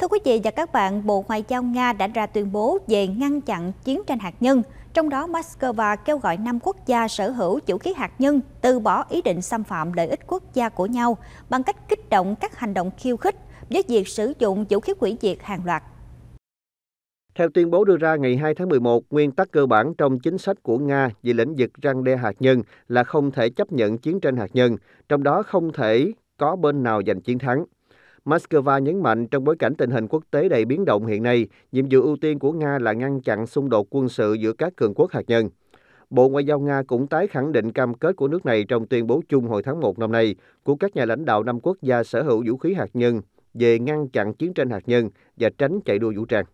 Thưa quý vị và các bạn, Bộ Ngoại giao Nga đã ra tuyên bố về ngăn chặn chiến tranh hạt nhân. Trong đó, Moscow kêu gọi năm quốc gia sở hữu vũ khí hạt nhân từ bỏ ý định xâm phạm lợi ích quốc gia của nhau bằng cách kích động các hành động khiêu khích với việc sử dụng vũ khí hủy diệt hàng loạt. Theo tuyên bố đưa ra ngày 2 tháng 11, nguyên tắc cơ bản trong chính sách của Nga về lĩnh vực răng đe hạt nhân là không thể chấp nhận chiến tranh hạt nhân, trong đó không thể có bên nào giành chiến thắng. Moscow nhấn mạnh trong bối cảnh tình hình quốc tế đầy biến động hiện nay, nhiệm vụ ưu tiên của Nga là ngăn chặn xung đột quân sự giữa các cường quốc hạt nhân. Bộ Ngoại giao Nga cũng tái khẳng định cam kết của nước này trong tuyên bố chung hồi tháng 1 năm nay của các nhà lãnh đạo năm quốc gia sở hữu vũ khí hạt nhân về ngăn chặn chiến tranh hạt nhân và tránh chạy đua vũ trang.